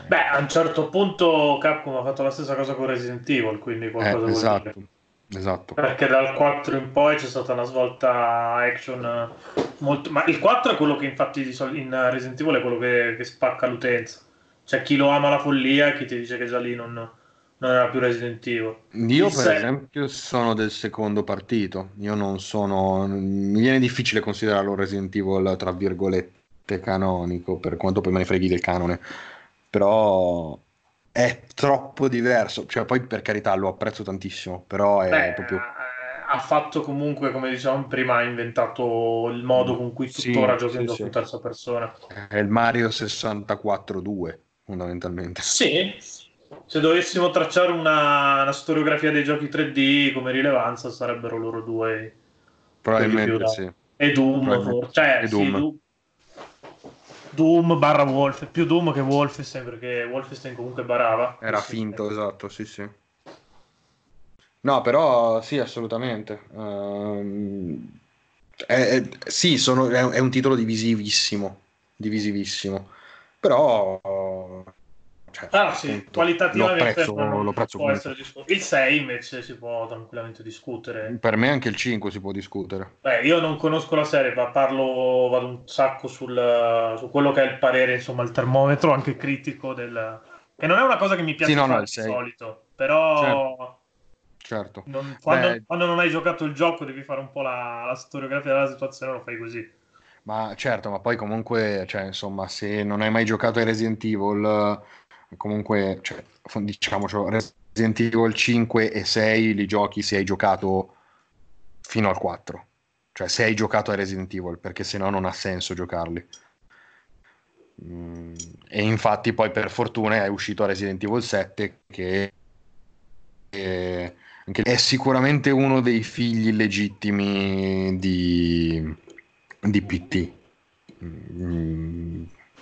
A: Beh, a un certo punto Capcom ha fatto la stessa cosa con Resident Evil, quindi qualcosa
B: eh, esatto, esatto.
A: Perché dal 4 in poi c'è stata una svolta action molto... Ma il 4 è quello che infatti in Resident Evil è quello che, che spacca l'utenza. C'è chi lo ama la follia e chi ti dice che già lì non, non era più Resident Evil.
B: Io, il per se... esempio, sono del secondo partito. Io non sono. Mi viene difficile considerarlo Resident Evil, tra virgolette canonico, per quanto poi me ne freghi del canone, però è troppo diverso, cioè poi per carità lo apprezzo tantissimo, però è Beh, proprio...
A: Ha fatto comunque, come dicevamo prima, ha inventato il modo con cui tuttora sì, giochi sì, sì. terza persona.
B: È il Mario 64-2, fondamentalmente.
A: Sì, se dovessimo tracciare una, una, storiografia dei giochi 3D come rilevanza sarebbero loro due.
B: Probabilmente sì.
A: E Doom, cioè, e Doom. Sì, Doom Doom barra Wolf, più Doom che Wolfenstein perché Wolfenstein comunque barava.
B: Era finto, esatto, sì sì. No, però sì, assolutamente. Uh, è, è, sì, sono, è, è, un titolo divisivissimo, divisivissimo. Però
A: cioè, ah, sì, appunto, qualitativamente lo apprezzo, lo apprezzo può essere discusso. Il 6 invece si può tranquillamente discutere.
B: Per me anche il 5 si può discutere.
A: Beh, io non conosco la serie, ma parlo vado un sacco sul, su quello che è il parere, insomma, il termometro anche critico del... E non è una cosa che mi piace sì, no, no, di solito, però...
B: Certo. certo.
A: Non, quando, quando, non hai giocato il gioco devi fare un po' la, la storiografia della situazione, lo fai così.
B: Ma certo, ma poi comunque, cioè, insomma, se non hai mai giocato a Resident Evil comunque, cioè, diciamo, Resident Evil 5 e 6 li giochi se hai giocato fino al 4. cioè se hai giocato a Resident Evil, perché se no non ha senso giocarli. Mm, e infatti poi per fortuna è uscito Resident Evil 7 che è, è sicuramente uno dei figli illegittimi di, di PT.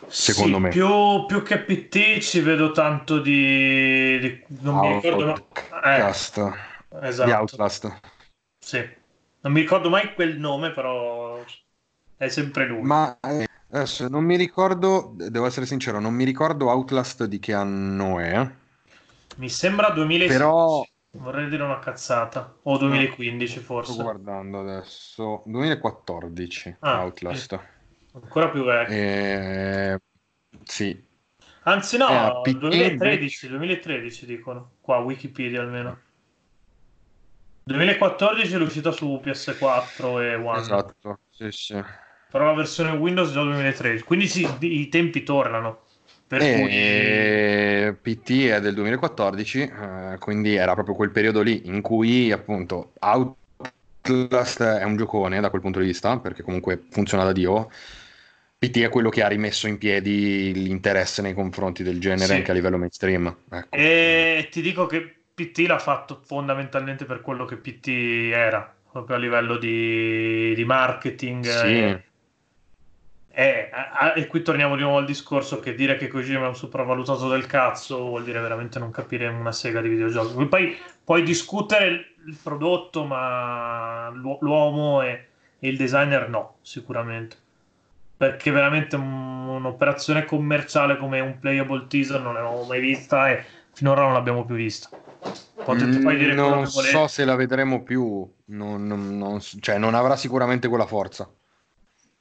B: Secondo
A: sì,
B: me.
A: Più, più, che PT ci vedo tanto di... di non Out, mi ricordo
B: Outlast. Eh, esatto. Di Outlast.
A: Sì. Non mi ricordo mai quel nome, però è sempre lui.
B: Ma eh, adesso non mi ricordo, devo essere sincero, non mi ricordo Outlast di che anno è.
A: Mi sembra 2016. Però... Vorrei dire una cazzata. O 2015 forse.
B: Sto guardando adesso. 2014 ah, Outlast. Sì.
A: Ancora più vecchio.
B: Eh, sì.
A: Anzi no, eh, 2013, 2013 dicono. Qua Wikipedia almeno. 2014 è l'uscita su PS4 e One.
B: Esatto, sì, sì.
A: Però la versione Windows è già 2013, quindi sì, i tempi tornano.
B: Per e cui... PT è del 2014, eh, quindi era proprio quel periodo lì in cui appunto Outlast è un giocone da quel punto di vista, perché comunque funziona da Dio. PT è quello che ha rimesso in piedi l'interesse nei confronti del genere sì. anche a livello mainstream.
A: Ecco. E ti dico che PT l'ha fatto fondamentalmente per quello che PT era, proprio a livello di, di marketing.
B: Sì. E,
A: e, e, qui torniamo di nuovo al discorso che dire che Kojima è un sopravvalutato del cazzo vuol dire veramente non capire una sega di videogiochi. Poi puoi discutere il prodotto, ma l'uomo e, il designer no, sicuramente. Perché veramente un'operazione commerciale come un playable teaser non l'avevamo mai vista e finora non l'abbiamo più vista.
B: Potete poi dire non so se la vedremo più, non, non, non, cioè non avrà sicuramente quella forza.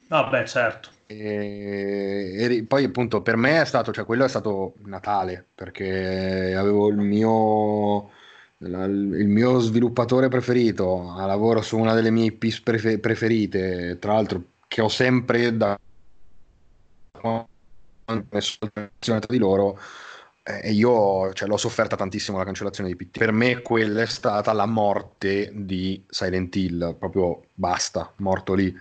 A: Vabbè, certo.
B: E, e, poi appunto per me è stato, cioè quello è stato Natale, perché avevo il mio, la, il mio sviluppatore preferito a lavoro su una delle mie IP prefer- preferite, tra l'altro che ho sempre da messo di loro e io cioè, l'ho sofferta tantissimo la cancellazione di PT. Per me quella è stata la morte di Silent Hill, proprio basta, morto lì.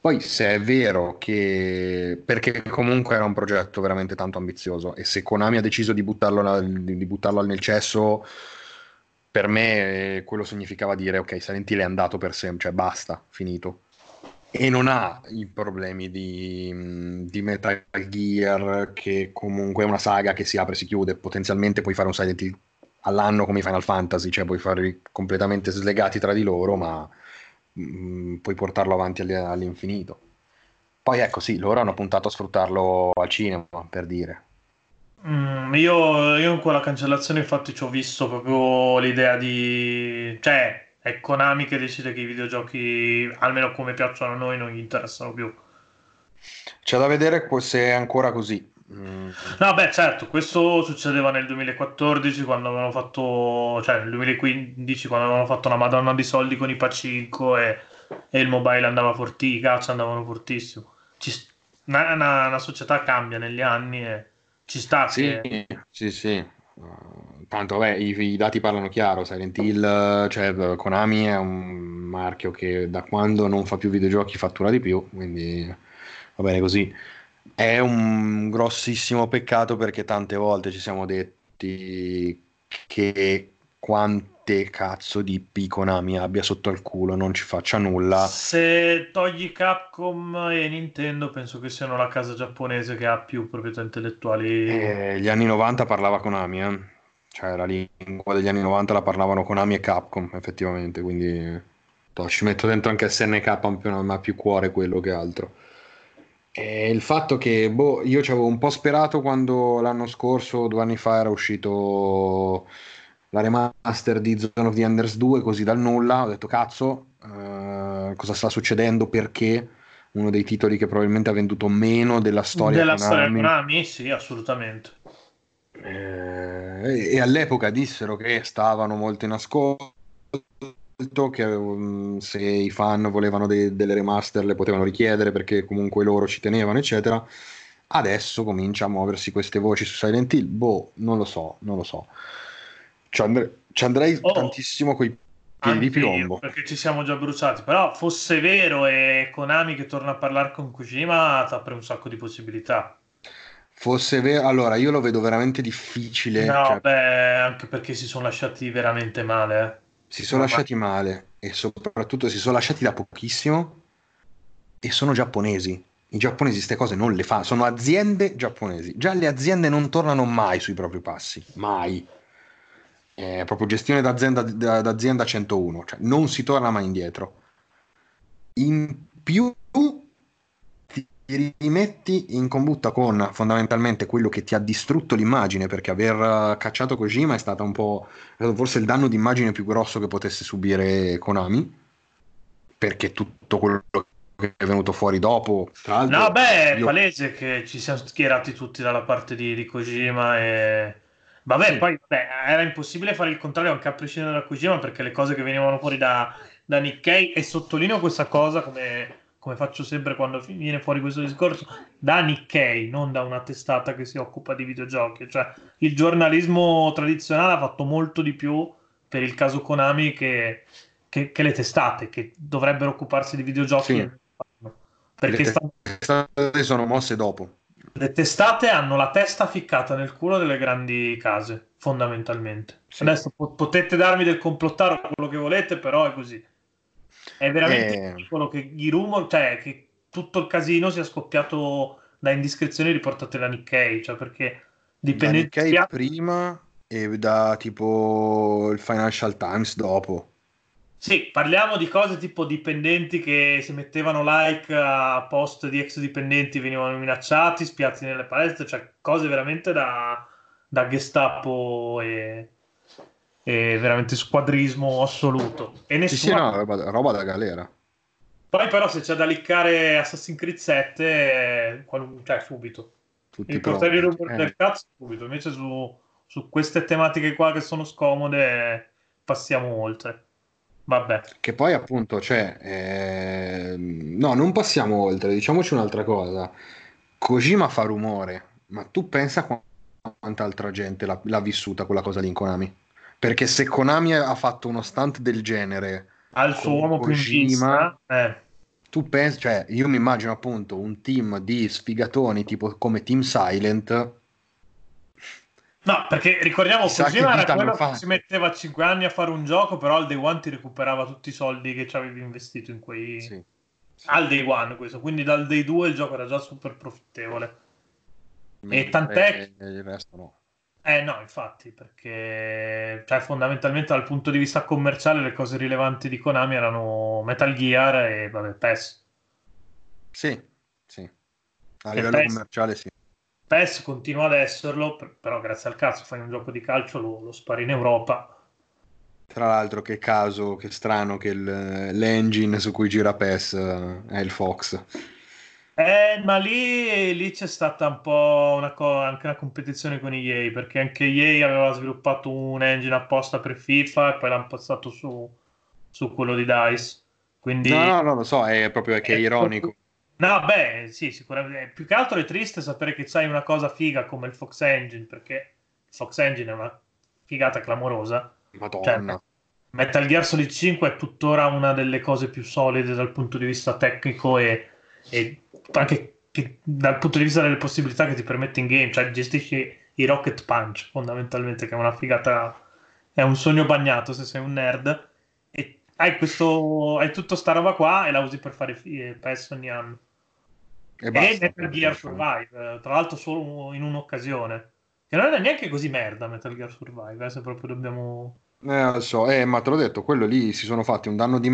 B: Poi se è vero che... perché comunque era un progetto veramente tanto ambizioso e se Konami ha deciso di buttarlo, di buttarlo nel cesso, per me quello significava dire ok, Silent Hill è andato per sempre, cioè basta, finito. E non ha i problemi di, di, Metal Gear che comunque è una saga che si apre e si chiude potenzialmente puoi fare un Silent Hill all'anno come Final Fantasy cioè puoi farli completamente slegati tra di loro ma mh, puoi portarlo avanti all'infinito. Poi ecco sì loro hanno puntato a sfruttarlo al cinema per dire
A: mm, io, io in quella cancellazione infatti ci ho visto proprio l'idea di cioè è Konami che decide che i videogiochi, almeno come piacciono a noi, non gli interessano più.
B: C'è da vedere se è ancora così. Mm.
A: No, beh, certo, questo succedeva nel 2014 quando avevano fatto, cioè nel 2015 quando avevano fatto una madonna di soldi con i Pacinco e, e il mobile andava fortissimo, i caccia andavano fortissimo. Ci, una, una, una, società cambia negli anni e ci sta.
B: Sì, che... sì, sì. Tanto vabbè, i, i, dati parlano chiaro, Silent Hill, cioè Konami è un marchio che da quando non fa più videogiochi fattura di più, quindi va bene così. È un grossissimo peccato perché tante volte ci siamo detti che quante cazzo di IP Konami abbia sotto al culo, non ci faccia nulla.
A: Se togli Capcom e Nintendo, penso che siano la casa giapponese che ha più proprietà intellettuali.
B: Eh, gli anni 90 parlava Konami, eh. cioè la lingua degli anni 90 la parlavano Konami e Capcom, effettivamente, quindi ci metto dentro anche SNK, ma più cuore quello che altro. E il fatto che boh, io ci avevo un po' sperato quando l'anno scorso, due anni fa, era uscito la remaster di Zone of the Enders 2 così dal nulla, ho detto cazzo, eh, cosa sta succedendo, perché uno dei titoli che probabilmente ha venduto meno della storia
A: della Konami. storia Konami, sì, assolutamente.
B: Eh, e all'epoca dissero che stavano molto in ascolto, che um, se i fan volevano de- delle remaster le potevano richiedere perché comunque loro ci tenevano, eccetera. Adesso comincia a muoversi queste voci su Silent Hill. Boh, non lo so, non lo so ci, andre- ci andrei oh. tantissimo con i piedi di piombo.
A: perché ci siamo già bruciati. Però fosse vero e Konami che torna a parlare con Kojima, ti apre un sacco di possibilità.
B: Fosse vero, allora io lo vedo veramente difficile.
A: No,
B: cioè,
A: beh, anche perché si sono lasciati veramente male. eh.
B: si sono lasciati male e soprattutto si sono lasciati da pochissimo e sono giapponesi. I giapponesi queste cose non le fanno, sono aziende giapponesi. Già le aziende non tornano mai sui propri passi, mai. È proprio gestione d'azienda, da- d'azienda 101, cioè non si torna mai indietro. In più ti rimetti in combutta con fondamentalmente quello che ti ha distrutto l'immagine, perché aver eh, cacciato Kojima è stato un po' forse il danno d'immagine più grosso che potesse subire Konami, perché tutto quello che è venuto fuori dopo, tra
A: No, beh, è
B: io-
A: palese che ci siamo schierati tutti dalla parte di, di Kojima e... Vabbè,
B: Sì.
A: poi beh, era impossibile fare il contrario anche a prescindere da Kojima perché le cose che venivano fuori da, da Nikkei, e sottolineo questa cosa come, come faccio sempre quando viene fuori questo discorso, da Nikkei, non da una testata che si occupa di videogiochi. Cioè, il giornalismo tradizionale ha fatto molto di più per il caso Konami che, che- che le testate, che dovrebbero occuparsi di videogiochi.
B: Sì.
A: Perché
B: le
A: stanno
B: testate sono mosse dopo.
A: Le testate hanno la testa ficcata nel culo delle grandi case, fondamentalmente.
B: Sì.
A: Adesso po- potete darmi del complottare quello che volete, però è così. È veramente
B: Eh.
A: ridicolo che i rumor, cioè che tutto il casino sia scoppiato da indiscrezioni riportate da Nikkei, cioè perché
B: Da
A: dipendenti
B: Nikkei prima e da tipo il Financial Times dopo.
A: Sì, parliamo di cose tipo dipendenti che si mettevano like a post di ex dipendenti venivano minacciati, spiati nelle palestre, cioè cose veramente da, da Gestapo e, e veramente squadrismo assoluto. E
B: Sì,
A: nessuno...
B: sì, no, roba, roba da galera.
A: Poi però se c'è da liccare Assassin's Creed 7, eh, qual- cioè subito.
B: Tutti
A: Il portare i
B: pronti.
A: rumor
B: Eh.
A: del cazzo subito, invece su, su queste tematiche qua che sono scomode passiamo oltre. Vabbè.
B: Che poi appunto, cioè, ehm, no, non passiamo oltre, diciamoci un'altra cosa. Kojima fa rumore, ma tu pensa qu- quanta altra gente l'ha, l'ha vissuta quella cosa lì in Konami? Perché se Konami ha fatto uno stunt del genere,
A: al suo uomo più
B: Kojima-
A: vista, eh,
B: tu pensi, cioè, io mi immagino appunto un team di sfigatoni tipo come Team Silent.
A: No, perché ricordiamo
B: Chissà
A: Kojima era quello che si metteva 5 anni a fare un gioco, però al day one ti recuperava tutti i soldi che ci avevi investito in quei...
B: Sì, sì.
A: Al day one questo, quindi dal day 2 il gioco era già super profittevole.
B: Mentre
A: tant'è-
B: il resto no.
A: Eh no, infatti, perché cioè, fondamentalmente dal punto di vista commerciale le cose rilevanti di Konami erano Metal Gear e vabbè, PES.
B: Sì, sì. A
A: E
B: livello
A: PES
B: commerciale sì.
A: PES continua ad esserlo, per- però grazie al cazzo fai un gioco di calcio, lo, lo spari in Europa.
B: Tra l'altro, che caso, che strano che il- l'engine su cui gira PES eh, è il Fox.
A: Eh, ma lì, lì c'è stata un po' una co- anche una competizione con EA, perché anche EA aveva sviluppato un engine apposta per FIFA e poi l'hanno passato su, su quello di DICE. Quindi...
B: No, no, no, lo so, è proprio che è
A: Eh,
B: ironico.
A: No, beh, sì, sicuramente. Più che altro è triste sapere che c'hai una cosa figa come il Fox Engine, perché il Fox Engine è una figata clamorosa.
B: Madonna.
A: Cioè, Metal Gear Solid 5 è tuttora una delle cose più solide dal punto di vista tecnico e, e anche che- dal punto di vista delle possibilità che ti permette in game, cioè gestisci i Rocket Punch fondamentalmente, che è una figata, è un sogno bagnato se sei un nerd hai questo, hai tutta sta roba qua e la usi per fare fi- eh, PES ogni anno.
B: E
A: E
B: basta.
A: Metal Gear Survive, tra l'altro solo in un'occasione, che non è neanche così merda Metal Gear Survive, eh, se proprio dobbiamo...
B: Eh, lo so, eh, ma te l'ho detto, quello lì si sono fatti un danno di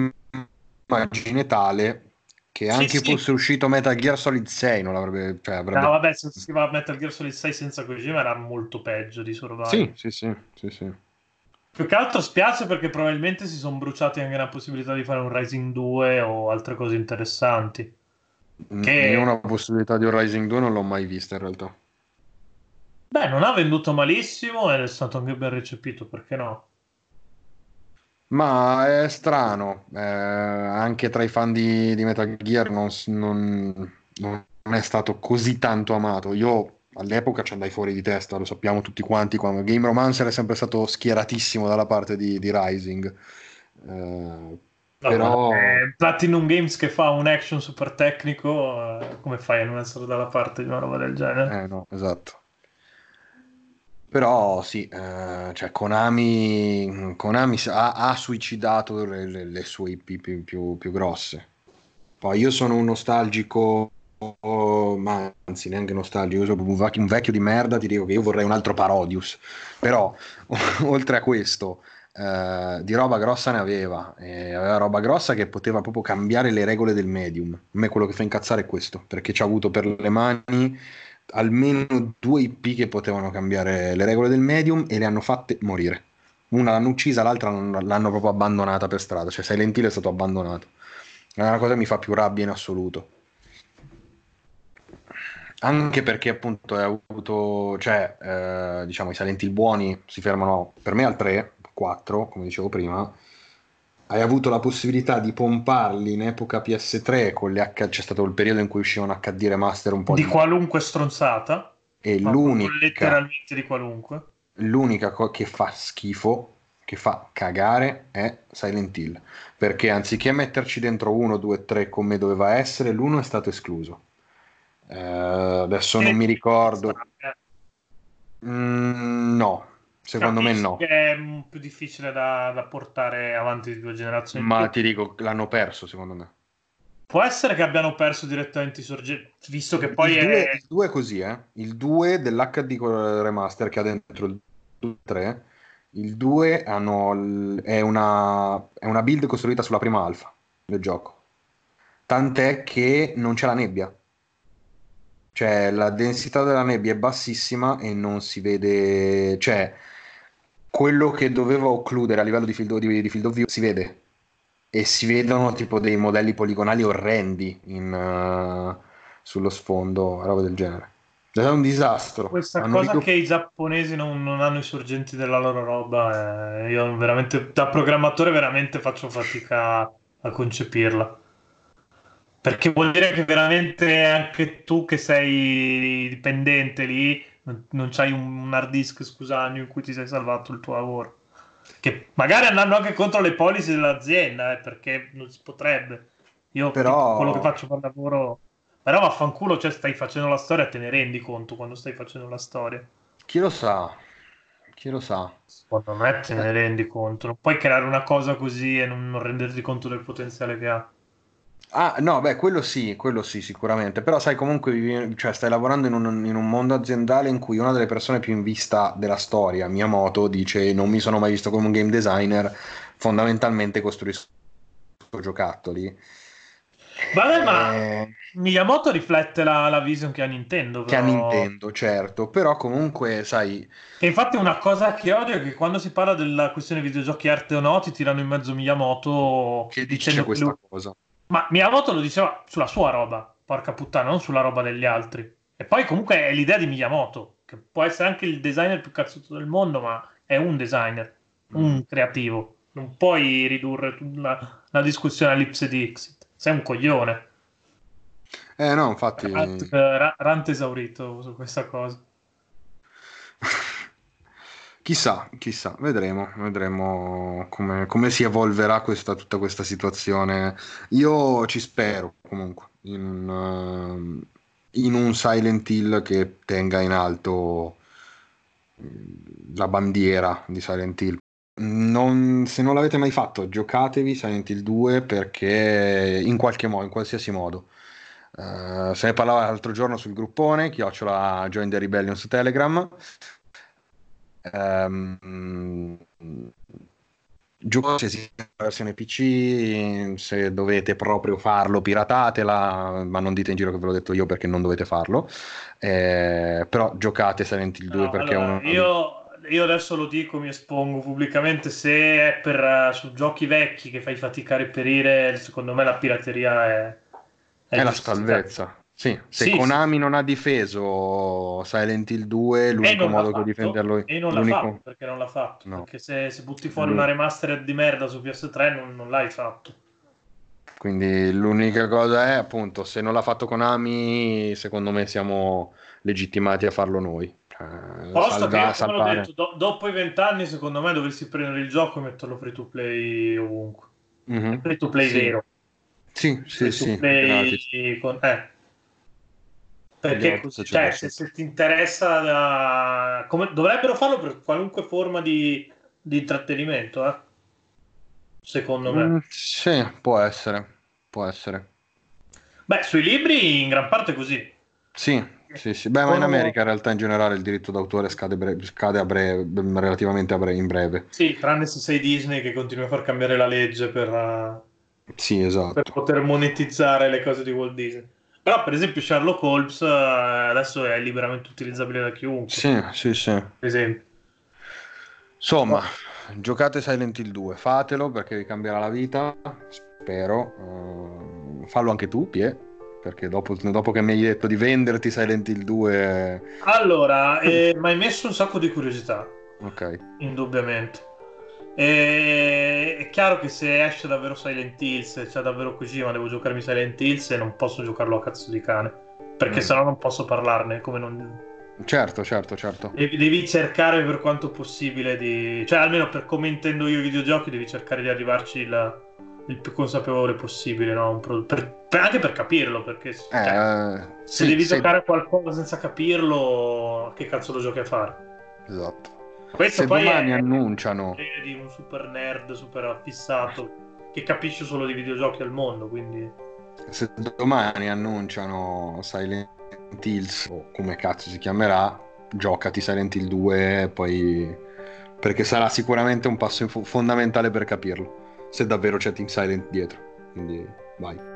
B: immagine tale che anche
A: sì.
B: fosse uscito Metal Gear Solid 6 non l'avrebbe... Cioè, avrebbe...
A: No, vabbè, se si va a Metal Gear Solid 6 senza Kojima era molto peggio di Survive.
B: Sì, sì, sì, sì, sì.
A: Più che altro spiace perché probabilmente si sono bruciati anche la possibilità di fare un Rising 2 o altre cose interessanti. Che-
B: Io una possibilità di un Rising 2 non l'ho mai vista in realtà.
A: Beh, non ha venduto malissimo ed è stato anche ben recepito, perché no?
B: Ma è strano, eh, anche tra i fan di, di Metal Gear non, non- non è stato così tanto amato. Io all'epoca ci andai fuori di testa, lo sappiamo tutti quanti, quando Game Romancer è sempre stato schieratissimo dalla parte di, di Rising. Uh, però...
A: eh, Platinum Games che fa un action super tecnico, eh, come fai a non essere dalla parte di una roba del genere?
B: Eh no, esatto. Però sì, eh, cioè Konami, Konami ha, ha suicidato le, le, le, sue IP più, più, più, grosse. Poi io sono un nostalgico, ma anzi neanche nostalgico, io sono un vecchio, un vecchio di merda, ti dico che io vorrei un altro Parodius. Però oltre a questo, eh, di roba grossa ne aveva, e aveva roba grossa che poteva proprio cambiare le regole del medium. A me quello che fa incazzare è questo, perché ci ha avuto per le mani almeno due IP che potevano cambiare le regole del medium e le hanno fatte morire. Una l'hanno uccisa, l'altra l'hanno proprio abbandonata per strada, cioè Silent Hill è stato abbandonato. È una cosa che mi fa più rabbia in assoluto. Anche perché appunto hai avuto, cioè, eh, diciamo, i Silent Hill buoni si fermano per me al 3, 4, come dicevo prima, hai avuto la possibilità di pomparli in epoca PS3 con le H... c'è stato il periodo in cui uscivano HD remaster un po'
A: di, di... qualunque stronzata.
B: E l'unica
A: letteralmente di qualunque.
B: L'unica co- che fa schifo che fa cagare è Silent Hill. Perché anziché metterci dentro 1, 2, 3 come doveva essere l'uno è stato escluso eh, adesso non mi ricordo mm, no Secondo me no.
A: È più difficile da, da, portare avanti di due generazioni.
B: Ma ti dico, l'hanno perso secondo me.
A: Può essere che abbiano perso direttamente i sorgenti, visto che poi
B: il
A: è...
B: il 2 è così, eh? Il 2 dell'HD remaster che ha dentro il 3, il 2 hanno, è, una, è una build costruita sulla prima alfa del gioco. Tant'è che non c'è la nebbia. Cioè, la densità della nebbia è bassissima e non si vede... Cioè, quello che doveva occludere a livello di field, di, di field of view si vede e si vedono tipo dei modelli poligonali orrendi in, uh, sullo sfondo, roba del genere. È un disastro.
A: Questa hanno cosa ric- che i giapponesi non, non, hanno i sorgenti della loro roba, eh, io veramente da programmatore veramente faccio fatica a concepirla. Perché vuol dire che veramente anche tu che sei dipendente lì non c'hai un hard disk, scusami, in cui ti sei salvato il tuo lavoro. Che magari andranno anche contro le policy dell'azienda, eh, perché non si potrebbe. Io Però... quello che faccio per lavoro... Però vaffanculo, cioè stai facendo la storia, te ne rendi conto quando stai facendo la storia.
B: Chi lo sa? Chi lo sa?
A: Secondo me te ne rendi conto. Non puoi creare una cosa così e non renderti conto del potenziale che ha.
B: Ah, no, beh, quello sì, quello sì, sicuramente. Però sai, comunque vivi, cioè, stai lavorando in un, in un, mondo aziendale in cui una delle persone più in vista della storia, Miyamoto, dice non mi sono mai visto come un game designer, fondamentalmente costruisco giocattoli.
A: Vabbè, ma eh, Miyamoto riflette la, la, vision che ha Nintendo. Però...
B: Che ha Nintendo, certo, però comunque, sai...
A: Che infatti una cosa che odio è che quando si parla della questione videogiochi arte o no, ti tirano in mezzo Miyamoto...
B: Che dice questa lui... cosa.
A: Ma Miyamoto lo diceva sulla sua roba, porca puttana, non sulla roba degli altri. E poi comunque è l'idea di Miyamoto, che può essere anche il designer più cazzuto del mondo, ma è un designer, un mm. creativo. Non puoi ridurre la, la discussione all'ipse di Exit. Sei un coglione.
B: Eh no, infatti...
A: Rant, eh, rant esaurito su questa cosa.
B: Chissà, chissà, vedremo, vedremo come, come si evolverà questa, tutta questa situazione. Io ci spero comunque in, uh, in un Silent Hill che tenga in alto mm, la bandiera di Silent Hill. Non, se non l'avete mai fatto, giocatevi Silent Hill 2 perché in qualche modo, in qualsiasi modo. Uh, se ne parlava l'altro giorno sul gruppone, chiocciola Join the Rebellion su Telegram Um, se esiste la versione PC, se dovete proprio farlo, piratatela, ma non dite in giro che ve l'ho detto io perché non dovete farlo. Eh, però giocate Silent Hill 2 no, perché allora,
A: uno... io, io, adesso lo dico, mi espongo pubblicamente, se è per uh, su giochi vecchi che fai fatica a reperire, secondo me la pirateria è...
B: È, è la salvezza. Sì, se sì, Konami sì. non ha difeso Silent Hill 2, l'unico modo per difenderlo
A: è... E non l'ha fatto, perché non l'ha fatto. No. Perché se, se, butti fuori una remastered di merda su PS3 non, non, l'hai fatto.
B: Quindi l'unica cosa è, appunto, se non l'ha fatto Konami, secondo me siamo legittimati a farlo noi. Cioè,
A: Posto che come l'ho detto, do- dopo i vent'anni, secondo me, dovresti prendere il gioco e metterlo free to play ovunque.
B: Mhm.
A: Free to play
B: Sì.
A: vero.
B: Sì, sì,
A: Free to
B: sì.
A: play
B: gratis.
A: con- eh. Perché
B: cioè,
A: cioè, se, se ti interessa, da- come- dovrebbero farlo per qualunque forma di, di intrattenimento, eh? secondo me.
B: Mm, sì, può essere, può essere.
A: Beh, sui libri in gran parte è così.
B: Sì, sì, sì. Beh, ma in America in realtà in generale il diritto d'autore scade, bre- scade a breve, relativamente a bre- in breve.
A: Sì, tranne se sei Disney che continua a far cambiare la legge per,
B: Sì,
A: per
B: esatto.
A: poter monetizzare le cose di Walt Disney. Però, per esempio, Sherlock Holmes eh, adesso è liberamente utilizzabile da chiunque,
B: Sì, sì, sì.
A: per esempio.
B: Insomma, giocate Silent Hill 2, fatelo perché vi cambierà la vita, spero. Eh, fallo anche tu, Pie, perché dopo, dopo che mi hai detto di venderti Silent Hill 2...
A: Allora, eh, mi hai messo un sacco di curiosità,
B: Ok.
A: indubbiamente. E- è chiaro che se esce davvero Silent Hill, se c'è davvero Kojima, devo giocarmi Silent Hill e non posso giocarlo a cazzo di cane. Perché
B: Mm.
A: sennò non posso parlarne, come non...
B: Certo, certo, certo.
A: Devi, devi cercare per quanto possibile di... Cioè, almeno per come intendo io i videogiochi, devi cercare di arrivarci il, il più consapevole possibile, no? Per- per- anche per capirlo, perché cioè,
B: Eh,
A: se
B: sì,
A: devi
B: se-
A: giocare a qualcosa senza capirlo, che cazzo lo giochi a fare?
B: Esatto.
A: Questo
B: Se
A: poi
B: domani
A: è
B: annunciano...
A: di un super nerd, super affissato, che capisce solo di videogiochi al mondo, quindi...
B: Se domani annunciano Silent Hills o come cazzo si chiamerà, giocati Silent Hill 2 poi perché sarà sicuramente un passo fo- fondamentale per capirlo. Se davvero c'è Team Silent dietro. Quindi vai.